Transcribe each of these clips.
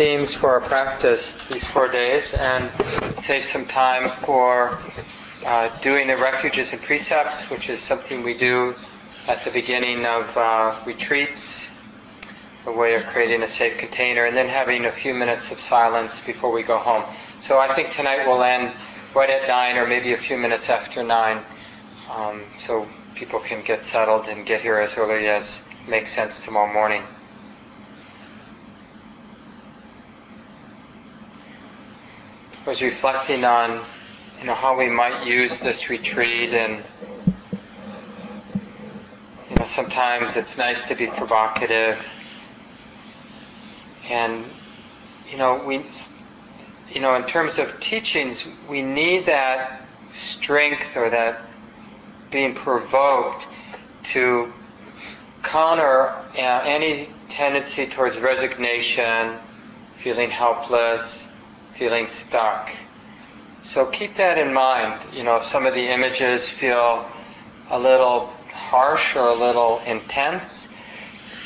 themes for our practice these four days and save some time for uh, doing the refuges and precepts, which is something we do at the beginning of uh, retreats, a way of creating a safe container, and then having a few minutes of silence before we go home. So I think tonight we'll end right at 9 or maybe a few minutes after 9 um, so people can get settled and get here as early as makes sense tomorrow morning. Was reflecting on you know how we might use this retreat and you know sometimes it's nice to be provocative. And you know we you know in terms of teachings we need that strength or that being provoked to counter uh, any tendency towards resignation, feeling helpless, feeling stuck. So keep that in mind. You know, if some of the images feel a little harsh or a little intense,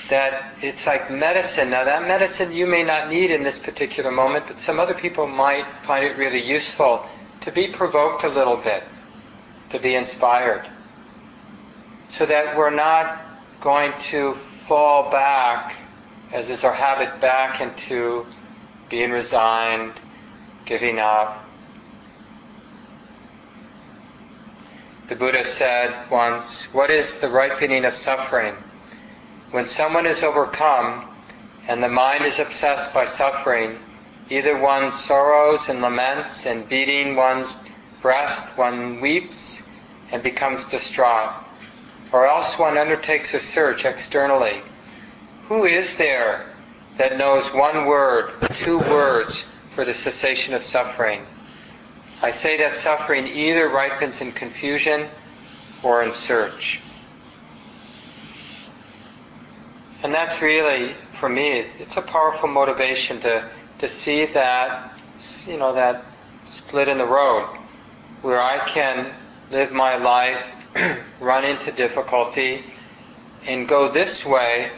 that it's like medicine. Now that medicine you may not need in this particular moment, but some other people might find it really useful to be provoked a little bit, to be inspired. So that we're not going to fall back, as is our habit, back into being resigned, giving up. The Buddha said once, What is the ripening of suffering? When someone is overcome and the mind is obsessed by suffering, either one sorrows and laments and beating one's breast, one weeps and becomes distraught, or else one undertakes a search externally. Who is there that knows one word, two words for the cessation of suffering? I say that suffering either ripens in confusion or in search. And that's really, for me, it's a powerful motivation to, to see that, you know, that split in the road where I can live my life, run into difficulty, and go this way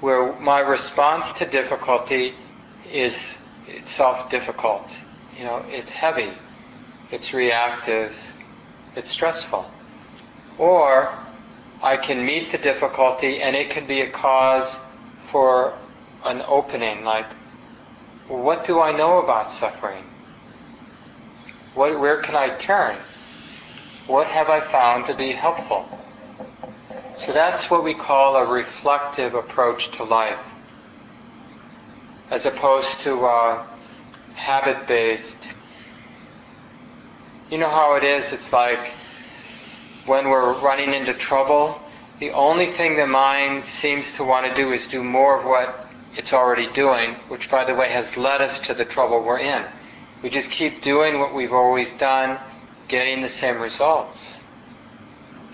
where my response to difficulty is itself difficult. You know, it's heavy it's reactive, it's stressful. Or I can meet the difficulty and it can be a cause for an opening, like, what do I know about suffering? What, where can I turn? What have I found to be helpful? So that's what we call a reflective approach to life, as opposed to a habit-based you know how it is? It's like when we're running into trouble, the only thing the mind seems to want to do is do more of what it's already doing, which by the way has led us to the trouble we're in. We just keep doing what we've always done, getting the same results.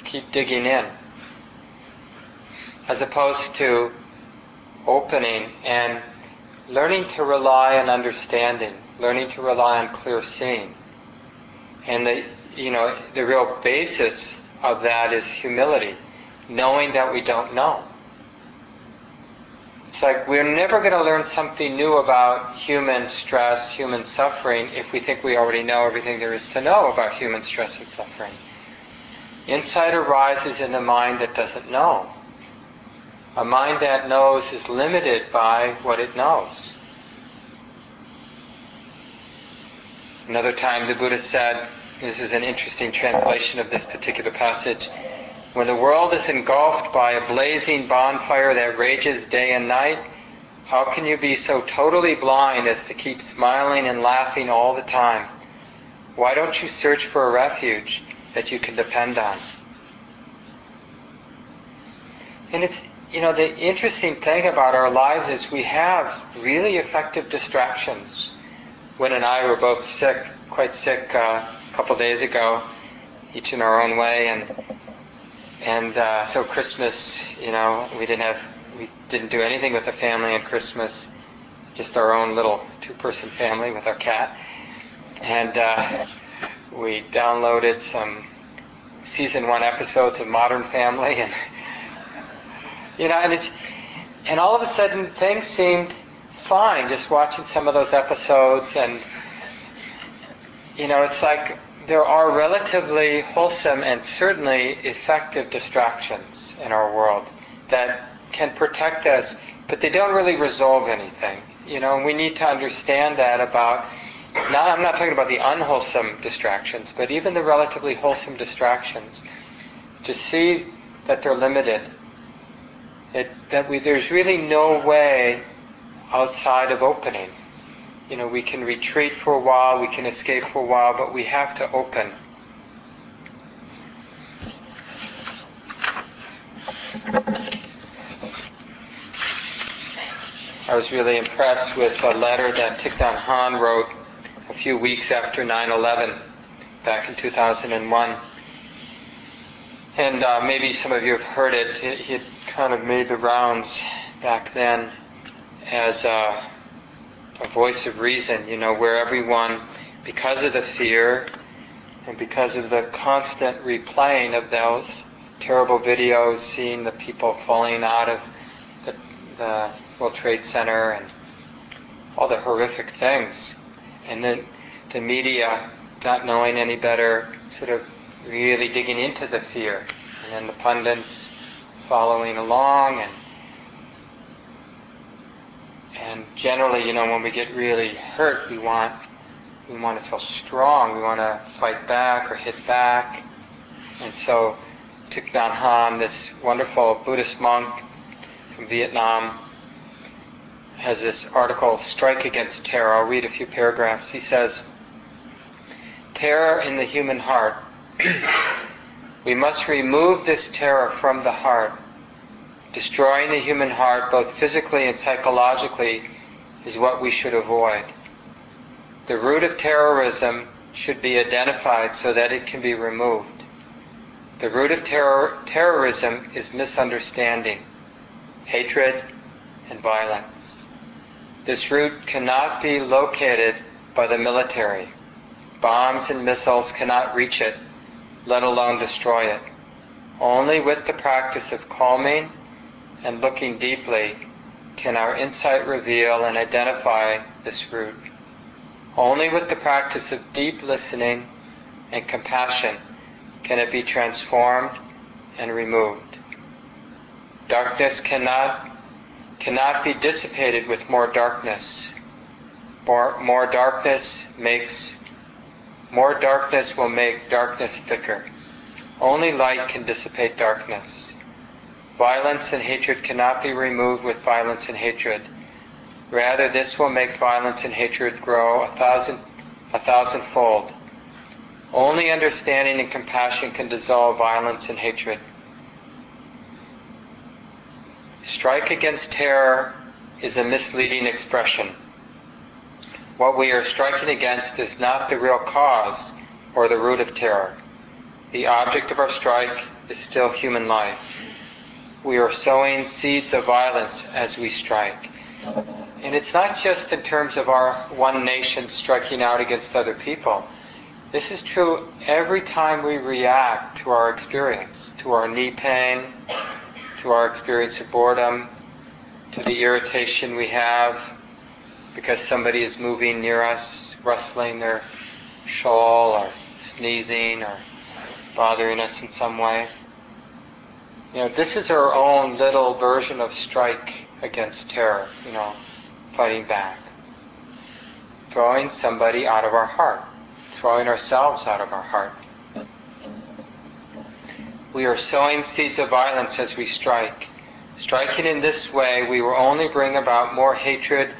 Keep digging in. As opposed to opening and learning to rely on understanding, learning to rely on clear seeing. And the, you know, the real basis of that is humility, knowing that we don't know. It's like we're never going to learn something new about human stress, human suffering, if we think we already know everything there is to know about human stress and suffering. Insight arises in the mind that doesn't know. A mind that knows is limited by what it knows. Another time the Buddha said, this is an interesting translation of this particular passage, when the world is engulfed by a blazing bonfire that rages day and night, how can you be so totally blind as to keep smiling and laughing all the time? Why don't you search for a refuge that you can depend on? And it's, you know, the interesting thing about our lives is we have really effective distractions. Win and I were both sick, quite sick, uh, a couple days ago, each in our own way, and and uh, so Christmas, you know, we didn't have, we didn't do anything with the family on Christmas, just our own little two-person family with our cat, and uh, we downloaded some season one episodes of Modern Family, and you know, and it's, and all of a sudden things seemed fine just watching some of those episodes and you know, it's like there are relatively wholesome and certainly effective distractions in our world that can protect us, but they don't really resolve anything. You know, we need to understand that about not, I'm not talking about the unwholesome distractions, but even the relatively wholesome distractions, to see that they're limited. It, that we, there's really no way outside of opening. You know, we can retreat for a while, we can escape for a while, but we have to open. I was really impressed with a letter that Thich Nhat Hanh wrote a few weeks after 9/11, back in 2001. And uh, maybe some of you have heard it. He had kind of made the rounds back then as a, a voice of reason, you know, where everyone, because of the fear and because of the constant replaying of those terrible videos, seeing the people falling out of the, the World Trade Center and all the horrific things, and then the media not knowing any better, sort of really digging into the fear, and then the pundits following along, and and generally, you know, when we get really hurt, we want we want to feel strong, we want to fight back or hit back, and so Thich Nhat Hanh, this wonderful Buddhist monk from Vietnam, has this article, Strike Against Terror. I'll read a few paragraphs. He says, Terror in the human heart. we must remove this terror from the heart. Destroying the human heart, both physically and psychologically, is what we should avoid. The root of terrorism should be identified so that it can be removed. The root of terror, terrorism is misunderstanding, hatred, and violence. This root cannot be located by the military. Bombs and missiles cannot reach it, let alone destroy it. Only with the practice of calming and looking deeply can our insight reveal and identify this root. Only with the practice of deep listening and compassion can it be transformed and removed. Darkness cannot cannot be dissipated with more darkness. More, more darkness makes, more darkness will make darkness thicker. Only light can dissipate darkness. Violence and hatred cannot be removed with violence and hatred. Rather, this will make violence and hatred grow a thousand, a thousandfold. Only understanding and compassion can dissolve violence and hatred. Strike against terror is a misleading expression. What we are striking against is not the real cause or the root of terror. The object of our strike is still human life. We are sowing seeds of violence as we strike. And it's not just in terms of our one nation striking out against other people. This is true every time we react to our experience, to our knee pain, to our experience of boredom, to the irritation we have because somebody is moving near us, rustling their shawl or sneezing or bothering us in some way. You know, this is our own little version of strike against terror, you know, fighting back. Throwing somebody out of our heart, throwing ourselves out of our heart. We are sowing seeds of violence as we strike. Striking in this way, we will only bring about more hatred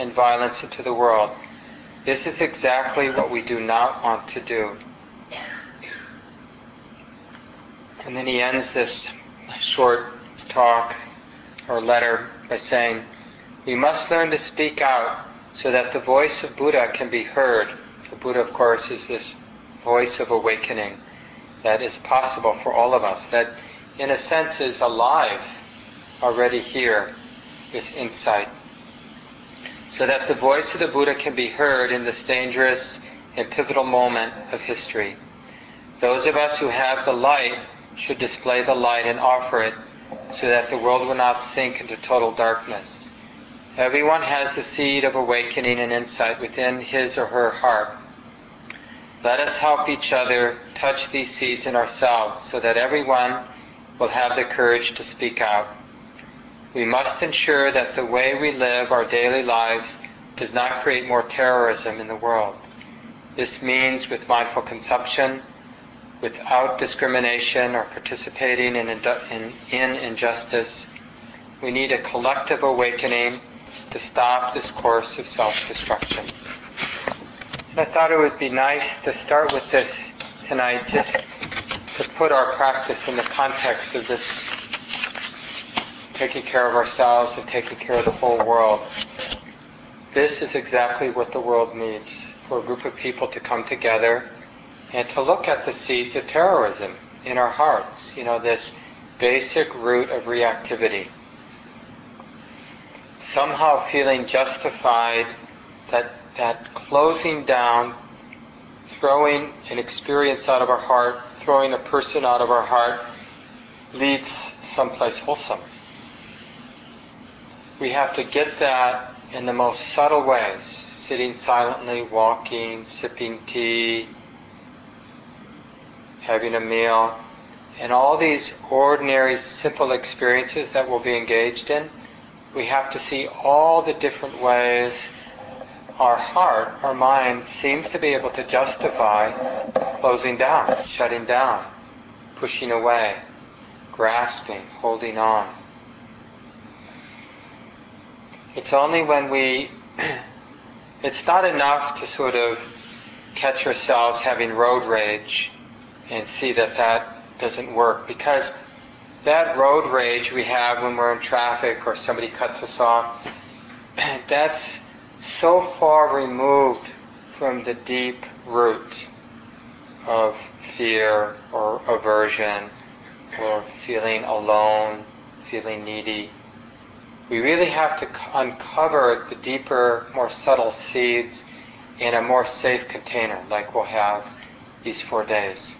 and violence into the world. This is exactly what we do not want to do. And then he ends this short talk or letter by saying, We must learn to speak out so that the voice of Buddha can be heard. The Buddha, of course, is this voice of awakening that is possible for all of us, that in a sense is alive already here, this insight. So that the voice of the Buddha can be heard in this dangerous and pivotal moment of history. Those of us who have the light should display the light and offer it so that the world will not sink into total darkness. Everyone has the seed of awakening and insight within his or her heart. Let us help each other touch these seeds in ourselves so that everyone will have the courage to speak out. We must ensure that the way we live our daily lives does not create more terrorism in the world. This means with mindful consumption, without discrimination or participating in, in, in injustice. We need a collective awakening to stop this course of self-destruction. I thought it would be nice to start with this tonight, just to put our practice in the context of this taking care of ourselves and taking care of the whole world. This is exactly what the world needs for a group of people to come together and to look at the seeds of terrorism in our hearts, you know, this basic root of reactivity. Somehow feeling justified that, that closing down, throwing an experience out of our heart, throwing a person out of our heart, leads someplace wholesome. We have to get that in the most subtle ways, sitting silently, walking, sipping tea, having a meal, and all these ordinary, simple experiences that we'll be engaged in, we have to see all the different ways our heart, our mind, seems to be able to justify closing down, shutting down, pushing away, grasping, holding on. It's only when we, it's not enough to sort of catch ourselves having road rage and see that that doesn't work because that road rage we have when we're in traffic or somebody cuts us off, that's so far removed from the deep root of fear or aversion or feeling alone, feeling needy. We really have to uncover the deeper, more subtle seeds in a more safe container like we'll have these four days.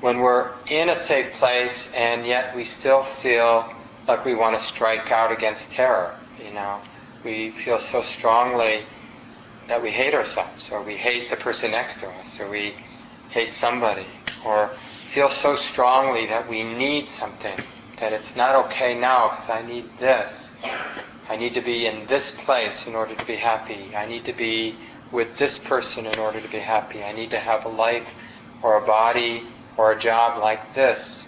When we're in a safe place and yet we still feel like we want to strike out against terror, you know, we feel so strongly that we hate ourselves or we hate the person next to us or we hate somebody or feel so strongly that we need something, that it's not okay now because I need this. I need to be in this place in order to be happy. I need to be with this person in order to be happy. I need to have a life or a body or a job like this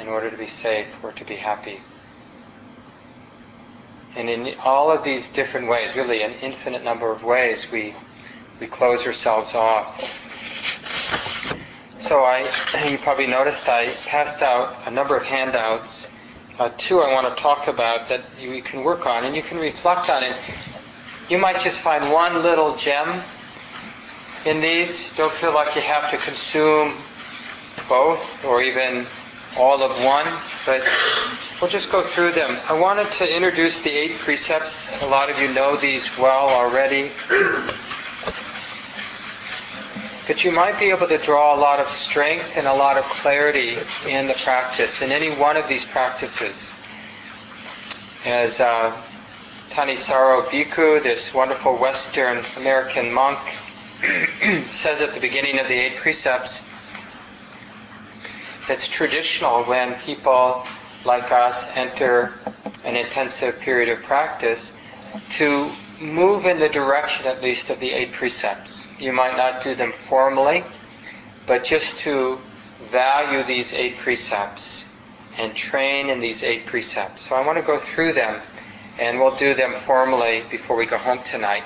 in order to be safe or to be happy. And in all of these different ways, really an infinite number of ways, we, we close ourselves off. So I, you probably noticed I passed out a number of handouts. Uh, two I want to talk about that you can work on and you can reflect on it. You might just find one little gem in these. Don't feel like you have to consume both or even all of one, but we'll just go through them. I wanted to introduce the eight precepts. A lot of you know these well already. But you might be able to draw a lot of strength and a lot of clarity in the practice, in any one of these practices. As uh, Thanissaro Bhikkhu, this wonderful Western American monk, says at the beginning of the eight precepts, it's traditional when people like us enter an intensive period of practice to move in the direction at least of the eight precepts. You might not do them formally, but just to value these eight precepts and train in these eight precepts. So I want to go through them and we'll do them formally before we go home tonight.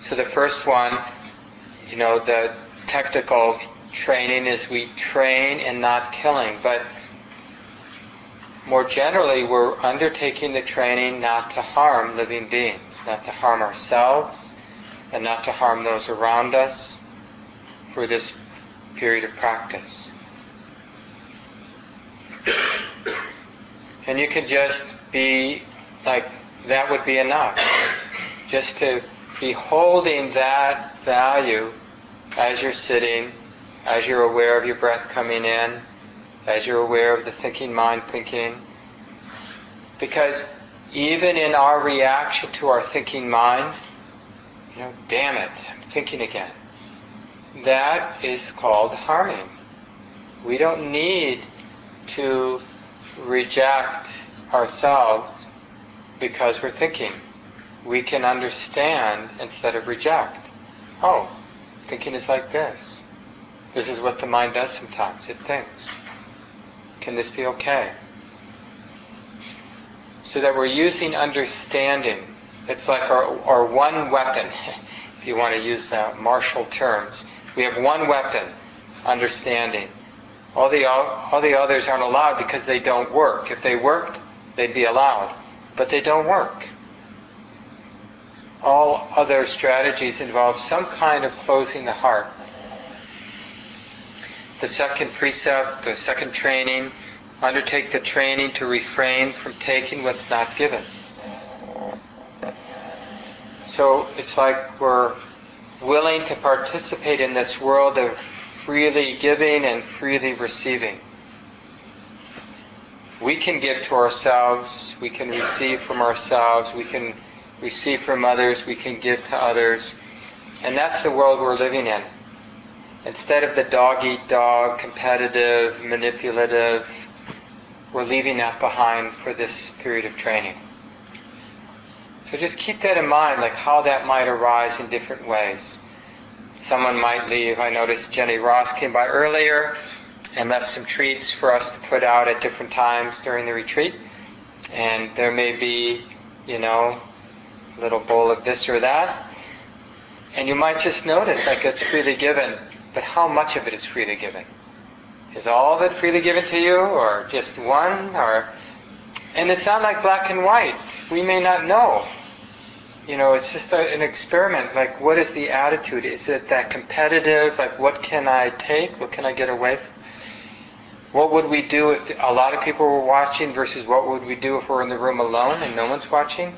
So the first one, you know, the technical training is we train in not killing, but more generally, we're undertaking the training not to harm living beings, not to harm ourselves, and not to harm those around us for this period of practice. And you can just be like, that would be enough. Just to be holding that value as you're sitting as you're aware of your breath coming in, as you're aware of the thinking mind thinking. Because even in our reaction to our thinking mind, you know, damn it, I'm thinking again. That is called harming. We don't need to reject ourselves because we're thinking. We can understand instead of reject. Oh, thinking is like this. This is what the mind does sometimes. It thinks. Can this be okay? So that we're using understanding. It's like our, our one weapon, if you want to use that martial terms. We have one weapon, understanding. All the, all the others aren't allowed because they don't work. If they worked, they'd be allowed. But they don't work. All other strategies involve some kind of closing the heart. The second precept, the second training, undertake the training to refrain from taking what's not given. So it's like we're willing to participate in this world of freely giving and freely receiving. We can give to ourselves, we can receive from ourselves, we can receive from others, we can give to others. And that's the world we're living in. Instead of the dog eat dog, competitive, manipulative, we're leaving that behind for this period of training. So just keep that in mind, like how that might arise in different ways. Someone might leave. I noticed Jenny Ross came by earlier and left some treats for us to put out at different times during the retreat. And there may be, you know, a little bowl of this or that. And you might just notice like it's freely given, but how much of it is freely given? Is all of it freely given to you, or just one, or? And it's not like black and white. We may not know. You know, it's just a, an experiment. Like, what is the attitude? Is it that competitive? Like, what can I take? What can I get away from? What would we do if a lot of people were watching versus what would we do if we're in the room alone and no one's watching?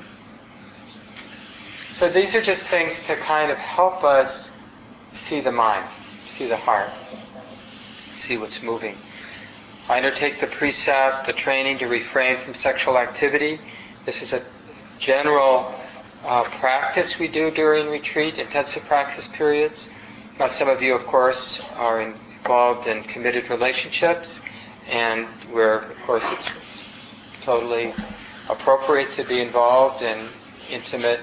So these are just things to kind of help us see the mind, see the heart, see what's moving. I undertake the precept, the training to refrain from sexual activity. This is a general uh, practice we do during retreat, intensive practice periods. Now, some of you, of course, are involved in committed relationships, and where, of course, it's totally appropriate to be involved in intimate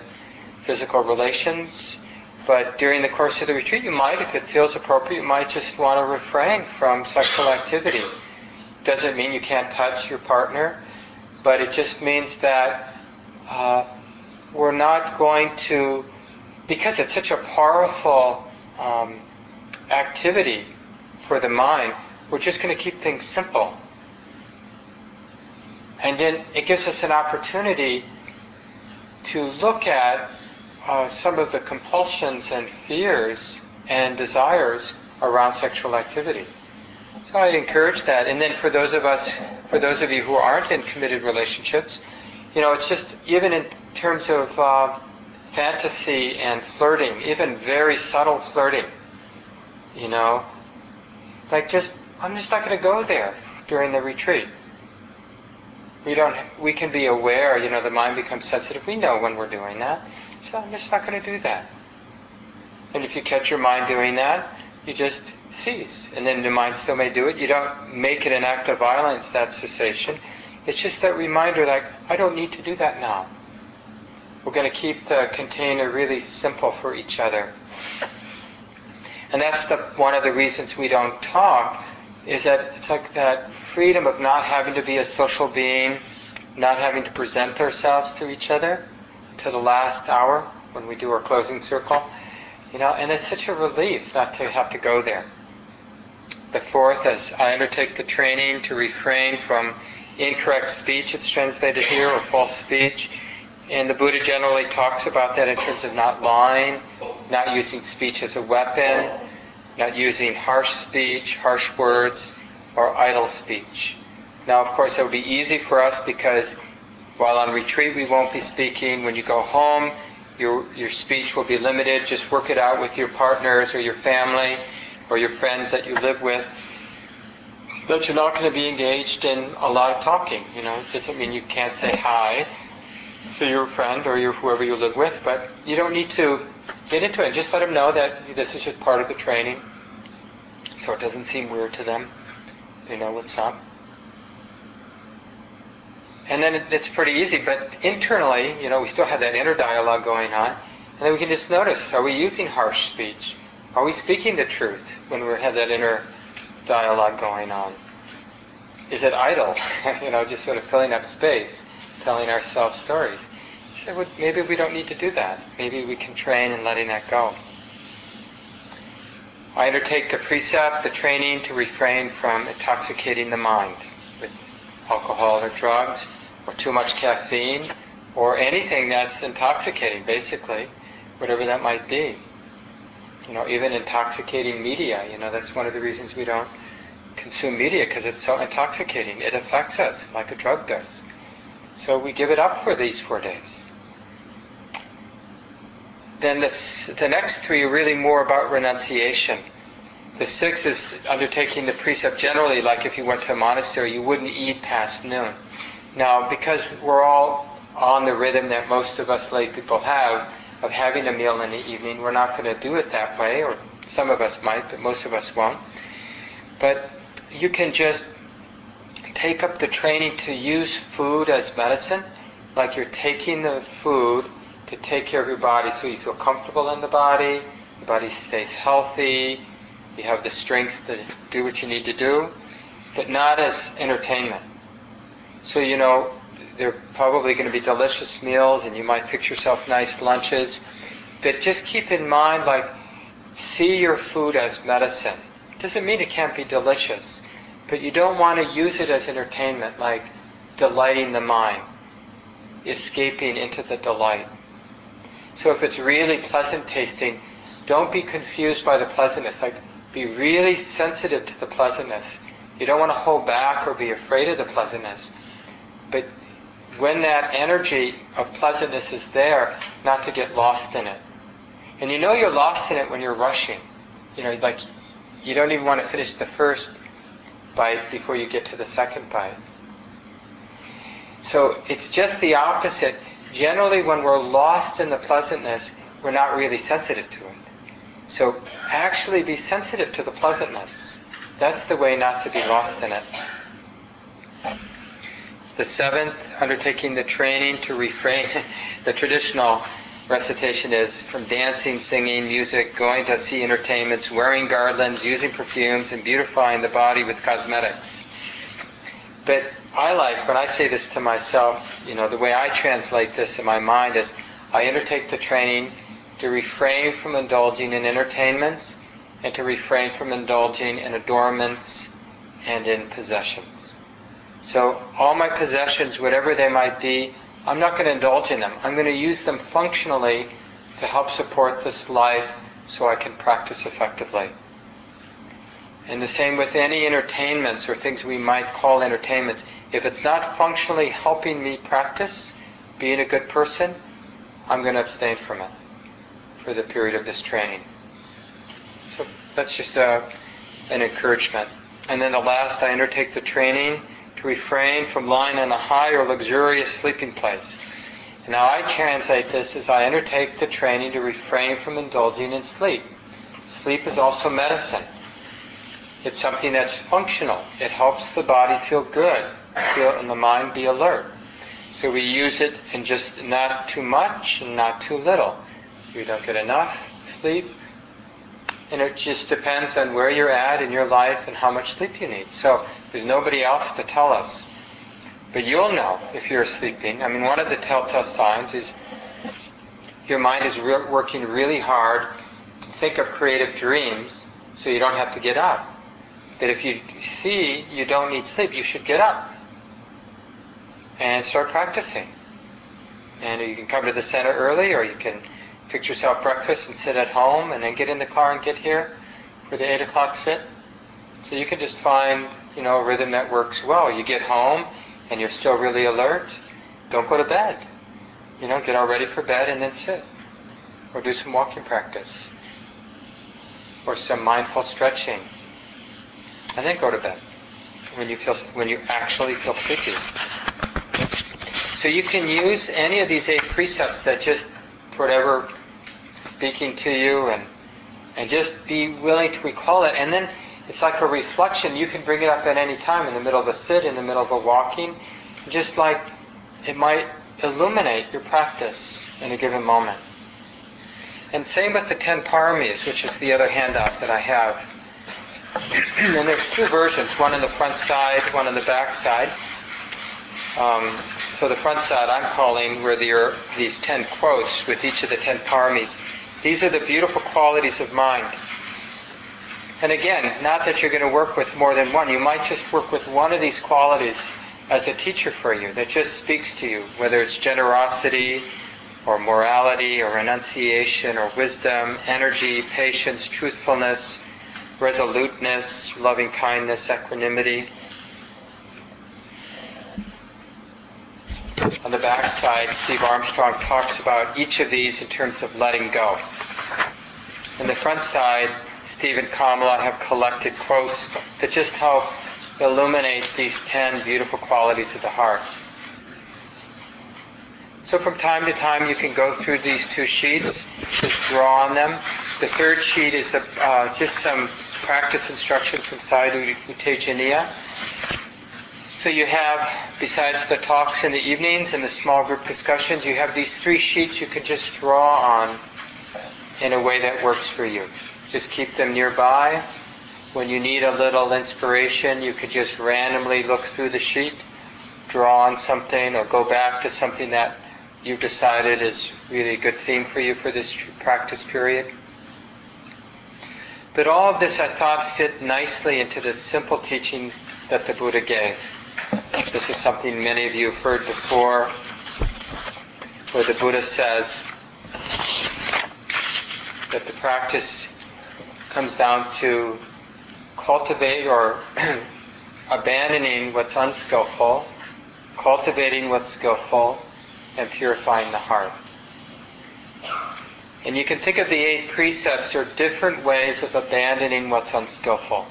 physical relations. But during the course of the retreat, you might, if it feels appropriate, you might just want to refrain from sexual activity. Doesn't mean you can't touch your partner, but it just means that uh, we're not going to, because it's such a powerful um, activity for the mind, we're just going to keep things simple. And then it gives us an opportunity to look at uh, some of the compulsions and fears and desires around sexual activity. So I'd encourage that. And then for those of us, for those of you who aren't in committed relationships, you know, it's just even in terms of uh, fantasy and flirting, even very subtle flirting, you know, like just I'm just not going to go there during the retreat. We don't. We can be aware. You know, the mind becomes sensitive. We know when we're doing that. So I'm just not going to do that. And if you catch your mind doing that, you just cease. And then the mind still may do it. You don't make it an act of violence, that cessation. It's just that reminder like, I don't need to do that now. We're going to keep the container really simple for each other. And that's the, one of the reasons we don't talk, is that it's like that freedom of not having to be a social being, not having to present ourselves to each other to the last hour when we do our closing circle. You know, and it's such a relief not to have to go there. The fourth is I undertake the training to refrain from incorrect speech, it's translated here, or false speech. And the Buddha generally talks about that in terms of not lying, not using speech as a weapon, not using harsh speech, harsh words, or idle speech. Now, of course, it would be easy for us because while on retreat, we won't be speaking. When you go home, your, your speech will be limited. Just work it out with your partners or your family or your friends that you live with. But you're not going to be engaged in a lot of talking. You know, it doesn't mean you can't say hi, to your friend or your whoever you live with, but you don't need to get into it. Just let them know that this is just part of the training, so it doesn't seem weird to them. They know what's up. And then it's pretty easy, but internally, you know, we still have that inner dialogue going on, and then we can just notice: Are we using harsh speech? Are we speaking the truth when we have that inner dialogue going on? Is it idle? you know, just sort of filling up space, telling ourselves stories. So well, maybe we don't need to do that. Maybe we can train in letting that go. I undertake the precept, the training to refrain from intoxicating the mind with alcohol or drugs or too much caffeine or anything that's intoxicating, basically, whatever that might be. You know, even intoxicating media, you know, that's one of the reasons we don't consume media because it's so intoxicating. It affects us like a drug does. So we give it up for these four days. Then this, the next three are really more about renunciation. The sixth is undertaking the precept generally, like if you went to a monastery, you wouldn't eat past noon. Now, because we're all on the rhythm that most of us lay people have of having a meal in the evening, we're not going to do it that way, or some of us might, but most of us won't. But you can just take up the training to use food as medicine, like you're taking the food to take care of your body so you feel comfortable in the body, the body stays healthy, you have the strength to do what you need to do, but not as entertainment. So, you know, there are probably going to be delicious meals and you might fix yourself nice lunches. But just keep in mind, like, see your food as medicine. Doesn't mean it can't be delicious, but you don't want to use it as entertainment, like delighting the mind, escaping into the delight. So if it's really pleasant tasting, don't be confused by the pleasantness. Like, be really sensitive to the pleasantness. You don't want to hold back or be afraid of the pleasantness. But when that energy of pleasantness is there, not to get lost in it. And you know you're lost in it when you're rushing. You know, like you don't even want to finish the first bite before you get to the second bite. So it's just the opposite. Generally, when we're lost in the pleasantness, we're not really sensitive to it. So actually be sensitive to the pleasantness. That's the way not to be lost in it. The seventh, undertaking the training to refrain, the traditional recitation is from dancing, singing, music, going to see entertainments, wearing garlands, using perfumes, and beautifying the body with cosmetics. But I like, when I say this to myself, you know, the way I translate this in my mind is I undertake the training to refrain from indulging in entertainments and to refrain from indulging in adornments and in possessions. So all my possessions, whatever they might be, I'm not going to indulge in them. I'm going to use them functionally to help support this life so I can practice effectively. And the same with any entertainments or things we might call entertainments. If it's not functionally helping me practice being a good person, I'm going to abstain from it for the period of this training. So that's just a, uh, an encouragement. And then the last, I undertake the training to refrain from lying in a high or luxurious sleeping place. And now I translate this as I undertake the training to refrain from indulging in sleep. Sleep is also medicine. It's something that's functional. It helps the body feel good, feel, and the mind be alert. So we use it in just not too much and not too little. We don't get enough sleep, and it just depends on where you're at in your life and how much sleep you need. So there's nobody else to tell us. But you'll know if you're sleeping. I mean, one of the telltale signs is your mind is re- working really hard to think of creative dreams so you don't have to get up. That if you see you don't need sleep, you should get up and start practicing. And you can come to the center early or you can fix yourself breakfast and sit at home and then get in the car and get here for the 8 o'clock sit. So you can just find, you know, a rhythm that works well. You get home and you're still really alert. Don't go to bed. You know, get all ready for bed and then sit. Or do some walking practice. Or some mindful stretching. And then go to bed when you feel when you actually feel sleepy. So you can use any of these eight precepts that just, whatever, speaking to you and and just be willing to recall it. And then it's like a reflection. You can bring it up at any time in the middle of a sit, in the middle of a walking. Just like it might illuminate your practice in a given moment. And same with the ten paramis, which is the other handout that I have. and there's two versions, one on the front side, one on the back side. Um, so the front side I'm calling where there are these ten quotes with each of the ten paramis. These are the beautiful qualities of mind. And again, not that you're going to work with more than one. You might just work with one of these qualities as a teacher for you that just speaks to you, whether it's generosity or morality or renunciation or wisdom, energy, patience, truthfulness, resoluteness, loving kindness, equanimity. On the back side, Steve Armstrong talks about each of these in terms of letting go. On the front side, Steve and Kamala have collected quotes that just help illuminate these ten beautiful qualities of the heart. So from time to time you can go through these two sheets, just draw on them. The third sheet is a, uh, just some practice instruction from Sayadaw U Tejaniya. So you have, besides the talks in the evenings and the small group discussions, you have these three sheets you can just draw on in a way that works for you. Just keep them nearby. When you need a little inspiration, you could just randomly look through the sheet, draw on something, or go back to something that you've decided is really a good theme for you for this practice period. But all of this I thought fit nicely into the simple teaching that the Buddha gave. This is something many of you have heard before, where the Buddha says that the practice comes down to cultivate or abandoning what's unskillful, cultivating what's skillful, and purifying the heart. And you can think of the eight precepts are different ways of abandoning what's unskillful.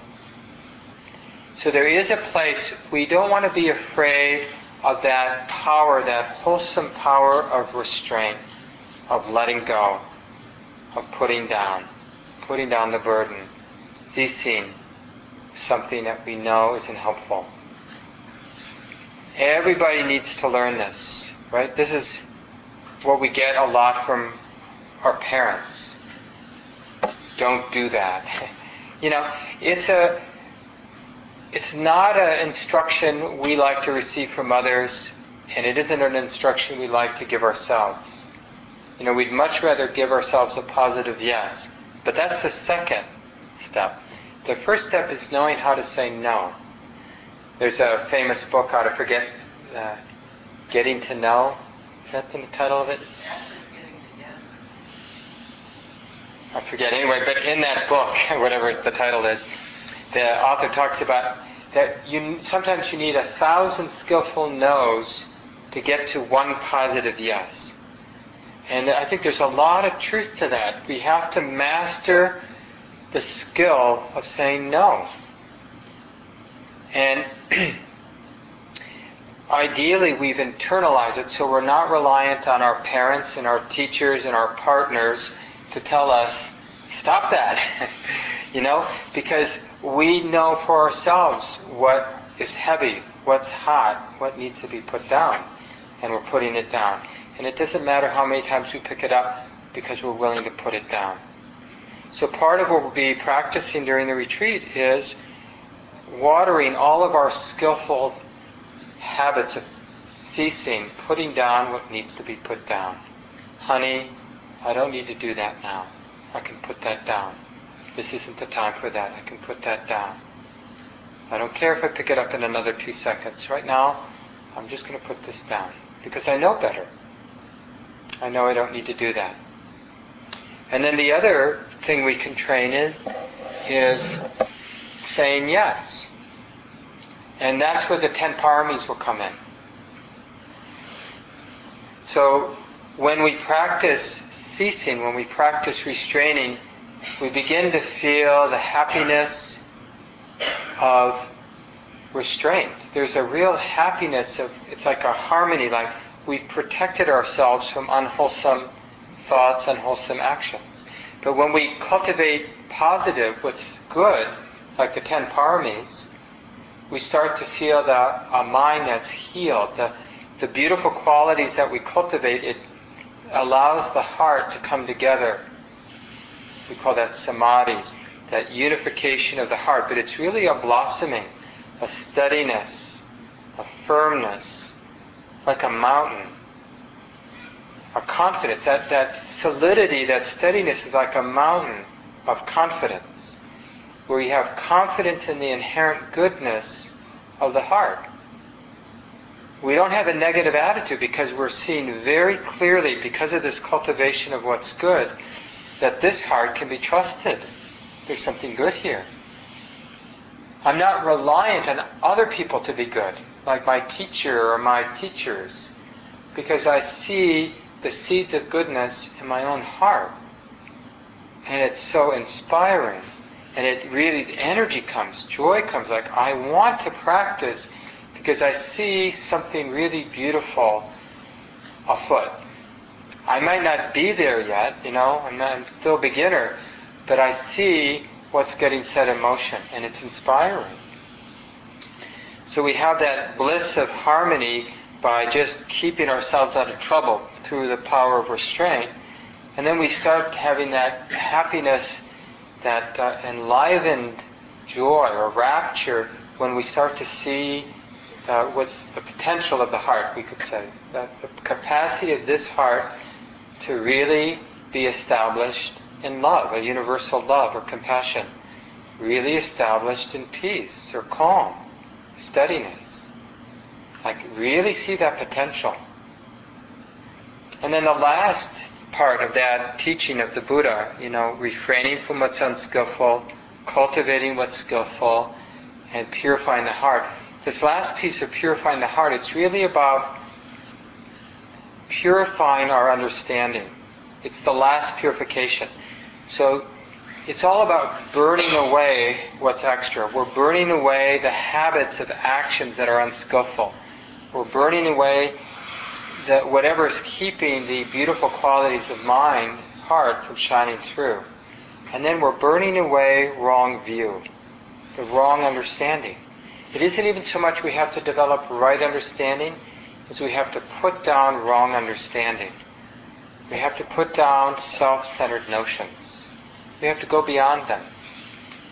So there is a place, we don't want to be afraid of that power, that wholesome power of restraint, of letting go, of putting down, putting down the burden, ceasing something that we know isn't helpful. Everybody needs to learn this, right? This is what we get a lot from our parents. Don't do that. You know, it's a it's not an instruction we like to receive from others, and it isn't an instruction we like to give ourselves. You know, we'd much rather give ourselves a positive yes, but that's the second step. The first step is knowing how to say no. There's a famous book, I forget, uh, Getting to Know. Is that the title of it? I forget anyway, but in that book, whatever the title is, the author talks about that you sometimes you need a thousand skillful no's to get to one positive yes. And I think there's a lot of truth to that. We have to master the skill of saying no. And ideally we've internalized it so we're not reliant on our parents and our teachers and our partners to tell us, stop that. you know, because we know for ourselves what is heavy, what's hot, what needs to be put down, and we're putting it down. And it doesn't matter how many times we pick it up because we're willing to put it down. So part of what we'll be practicing during the retreat is watering all of our skillful habits of ceasing, putting down what needs to be put down. Honey, I don't need to do that now. I can put that down. This isn't the time for that. I can put that down. I don't care if I pick it up in another two seconds. Right now, I'm just going to put this down because I know better. I know I don't need to do that. And then the other thing we can train is is saying yes. And that's where the ten paramis will come in. So when we practice ceasing, when we practice restraining, we begin to feel the happiness of restraint. There's a real happiness of, it's like a harmony, like we've protected ourselves from unwholesome thoughts, unwholesome actions. But when we cultivate positive, what's good, like the ten paramis, we start to feel that a mind that's healed, the, the beautiful qualities that we cultivate, it allows the heart to come together. We call that samadhi, that unification of the heart, but it's really a blossoming, a steadiness, a firmness, like a mountain. A confidence, that, that solidity, that steadiness is like a mountain of confidence, where you have confidence in the inherent goodness of the heart. We don't have a negative attitude because we're seeing very clearly, because of this cultivation of what's good, that this heart can be trusted. There's something good here. I'm not reliant on other people to be good, like my teacher or my teachers, because I see the seeds of goodness in my own heart. And it's so inspiring. And it really, the energy comes, joy comes, like I want to practice because I see something really beautiful afoot. I might not be there yet, you know, I'm, not, I'm still a beginner, but I see what's getting set in motion, and it's inspiring. So we have that bliss of harmony by just keeping ourselves out of trouble through the power of restraint. And then we start having that happiness, that uh, enlivened joy or rapture when we start to see uh, what's the potential of the heart, we could say. That the capacity of this heart to really be established in love, a universal love or compassion, really established in peace or calm, steadiness. Like really see that potential. And then the last part of that teaching of the Buddha, you know, refraining from what's unskillful, cultivating what's skillful, and purifying the heart. This last piece of purifying the heart, it's really about purifying our understanding. It's the last purification. So it's all about burning away what's extra. We're burning away the habits of actions that are unskillful. We're burning away that whatever is keeping the beautiful qualities of mind, heart, from shining through. And then we're burning away wrong view, the wrong understanding. It isn't even so much we have to develop right understanding as we have to put down wrong understanding. We have to put down self-centered notions. We have to go beyond them.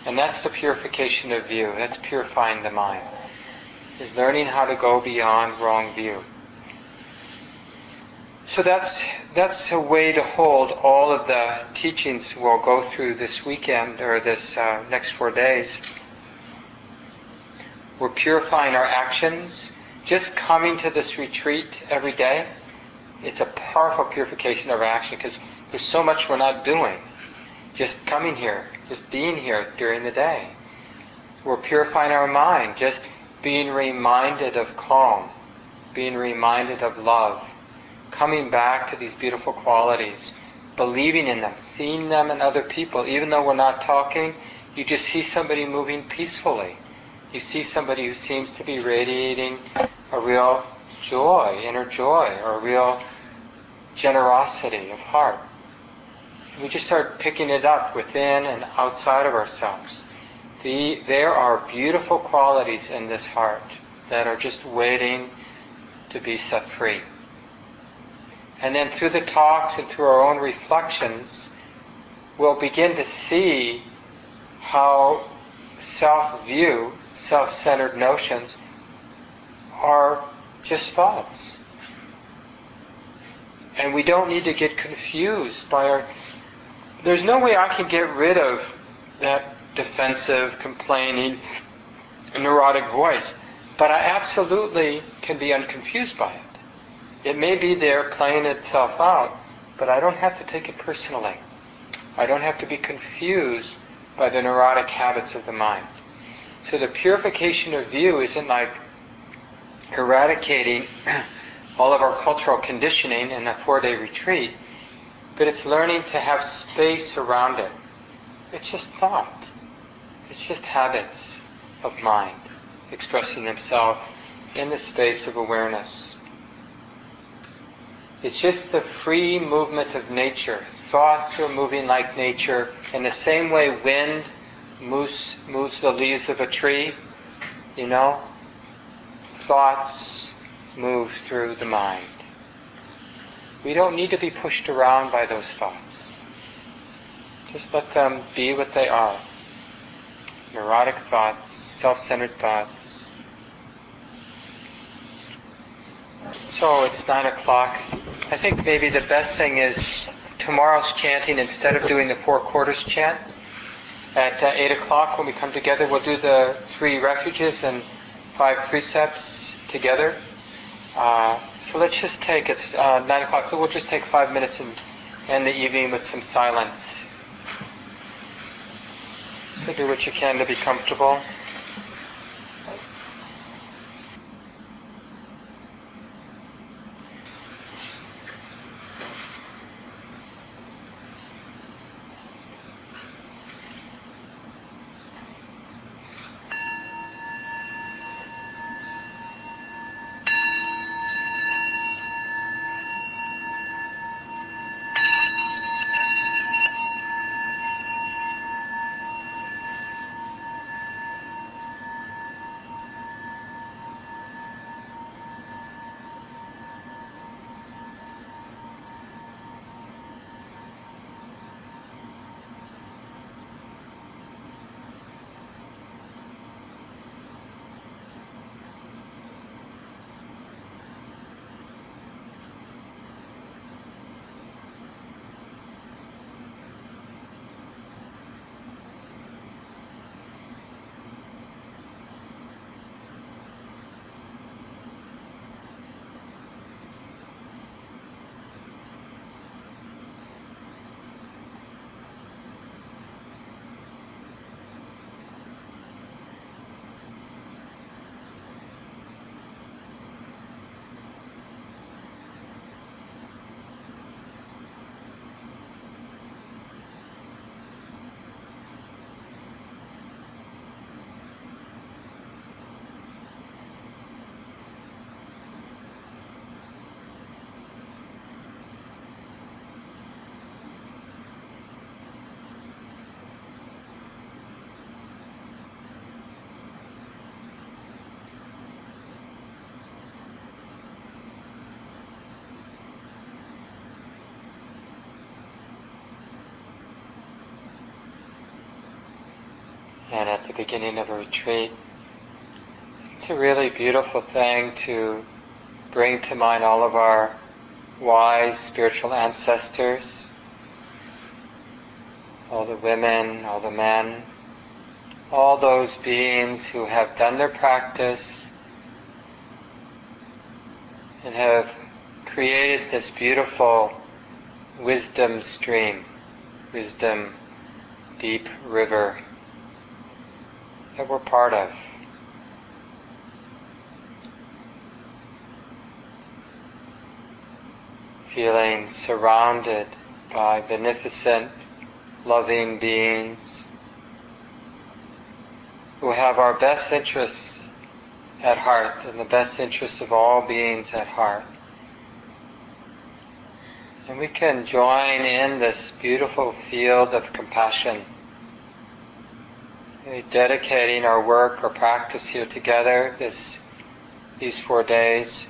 And that's the purification of view. That's purifying the mind. Is learning how to go beyond wrong view. So that's that's a way to hold all of the teachings we'll go through this weekend or this uh, next four days. We're purifying our actions. Just coming to this retreat every day, it's a powerful purification of action because there's so much we're not doing. Just coming here, just being here during the day. We're purifying our mind, just being reminded of calm, being reminded of love, coming back to these beautiful qualities, believing in them, seeing them in other people, even though we're not talking, you just see somebody moving peacefully you see somebody who seems to be radiating a real joy, inner joy, or a real generosity of heart. We just start picking it up within and outside of ourselves. The, there are beautiful qualities in this heart that are just waiting to be set free. And then through the talks and through our own reflections, we'll begin to see how self-view self-centered notions are just thoughts. And we don't need to get confused by our. There's no way I can get rid of that defensive, complaining, neurotic voice, but I absolutely can be unconfused by it. It may be there playing itself out, but I don't have to take it personally. I don't have to be confused by the neurotic habits of the mind. So the purification of view isn't like eradicating all of our cultural conditioning in a four-day retreat, but it's learning to have space around it. It's just thought. It's just habits of mind expressing themselves in the space of awareness. It's just the free movement of nature. Thoughts are moving like nature. In the same way wind moves, moves the leaves of a tree, you know, thoughts move through the mind. We don't need to be pushed around by those thoughts. Just let them be what they are. Neurotic thoughts, self-centered thoughts. So it's nine o'clock. I think maybe the best thing is tomorrow's chanting instead of doing the four quarters chant at uh, eight o'clock when we come together. We'll do the three refuges and five precepts together. Uh, so let's just take it's uh, nine o'clock. So we'll just take five minutes and end the evening with some silence. So do what you can to be comfortable. And at the beginning of a retreat. It's a really beautiful thing to bring to mind all of our wise spiritual ancestors, all the women, all the men, all those beings who have done their practice and have created this beautiful wisdom stream, wisdom deep river that we're part of. Feeling surrounded by beneficent, loving beings who have our best interests at heart and the best interests of all beings at heart. And we can join in this beautiful field of compassion dedicating our work or practice here together this these four days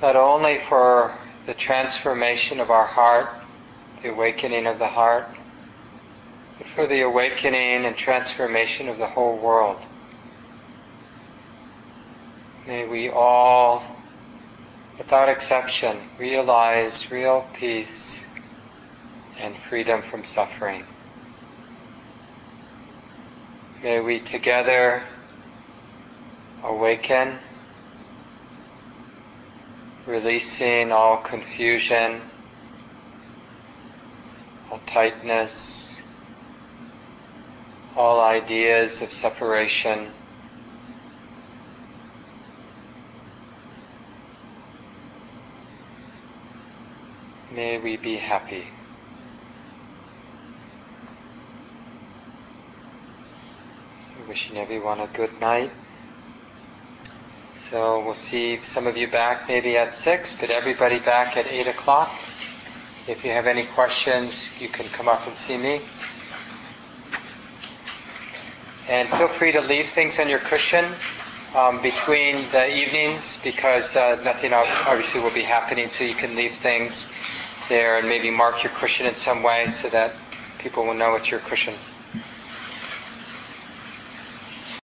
not only for the transformation of our heart, the awakening of the heart, but for the awakening and transformation of the whole world. May we all, without exception, realize real peace and freedom from suffering. May we together awaken, releasing all confusion, all tightness, all ideas of separation. May we be happy. Wishing everyone a good night. So we'll see some of you back maybe at 6, but everybody back at 8 o'clock. If you have any questions, you can come up and see me. And feel free to leave things on your cushion um, between the evenings because uh, nothing obviously will be happening, so you can leave things there and maybe mark your cushion in some way so that people will know it's your cushion.